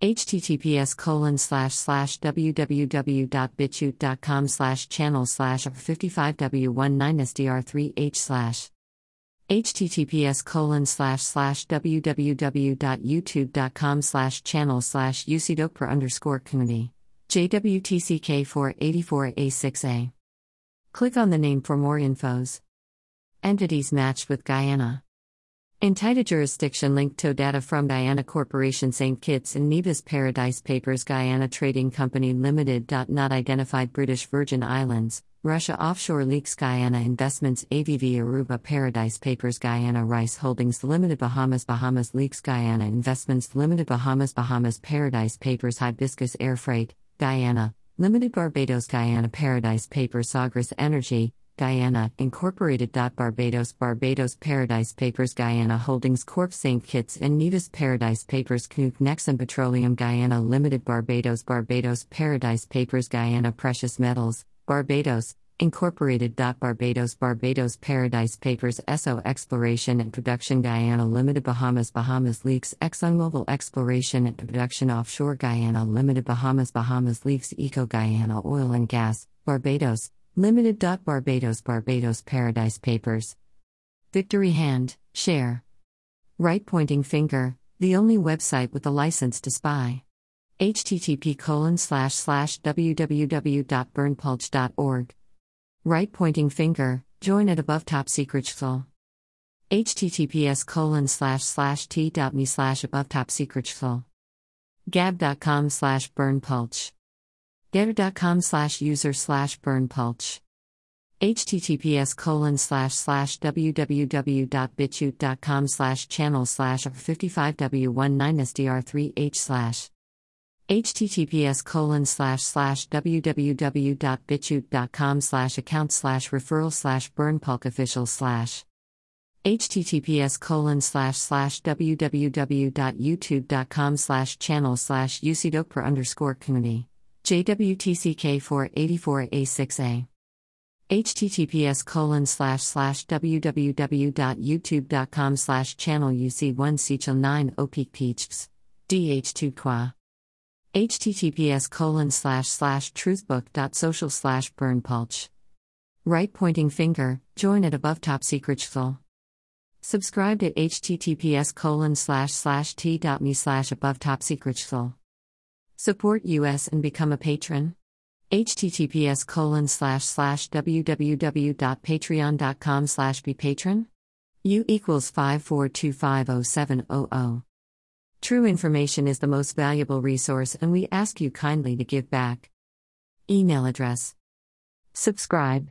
https colon slash slash www.bitchute.com slash channel slash 55w19sdr3h slash https colon slash slash www.youtube.com slash channel slash ucdokper underscore community jwtck 484a6a click on the name for more infos. Entities matched with guyana Entita jurisdiction linked to data from Guyana Corporation St. Kitts and Nevis Paradise Papers Guyana Trading Company Limited. Not identified British Virgin Islands, Russia Offshore Leaks Guyana Investments AVV Aruba Paradise Papers Guyana Rice Holdings Limited Bahamas Bahamas Leaks Guyana Investments Limited Bahamas Bahamas Paradise Papers Hibiscus Air Freight, Guyana, Limited Barbados Guyana Paradise Papers Sagres Energy, Guyana, Incorporated. Barbados Barbados Paradise Papers Guyana Holdings Corp. St. Kitts and Nevis Paradise Papers Knuth Nexum Petroleum Guyana Limited Barbados Barbados Paradise Papers Guyana Precious Metals, Barbados, Incorporated. Barbados Barbados Paradise Papers Esso Exploration and Production Guyana Limited Bahamas Bahamas Leaks ExxonMobil Exploration and Production Offshore Guyana Limited Bahamas Bahamas Leaks Eco Guyana Oil and Gas, Barbados, Limited. Barbados Barbados Paradise Papers. Victory Hand, Share. Right pointing finger, the only website with a license to spy. http colon slash slash www.berndpulch.org. Right pointing finger, join at above top secret full. https colon slash slash t.me slash above top secret full. gab.com slash berndpulch. Getter.com slash user slash berndpulch. https colon slash slash www.bitchute.com slash channel slash 55w19sdr3h slash https colon slash slash www.bitchute.com slash account slash referral slash berndpulch official slash https colon slash slash www.youtube.com slash channel slash ucdokper underscore community JWTCK 484A6A. https colon slash slash www.youtube.com slash channel UC1 Sechel 9 Opik Peachs. DH2 Qua. https colon slash slash truthbook.social slash berndpulch. Right pointing finger, join at above top secret full. Subscribe at https colon slash slash t.me slash above top secret full. Support us and become a patron. https colon slash slash www.patreon.com slash be patron. U equals 54250700. True information is the most valuable resource and we ask you kindly to give back. Email address. Subscribe.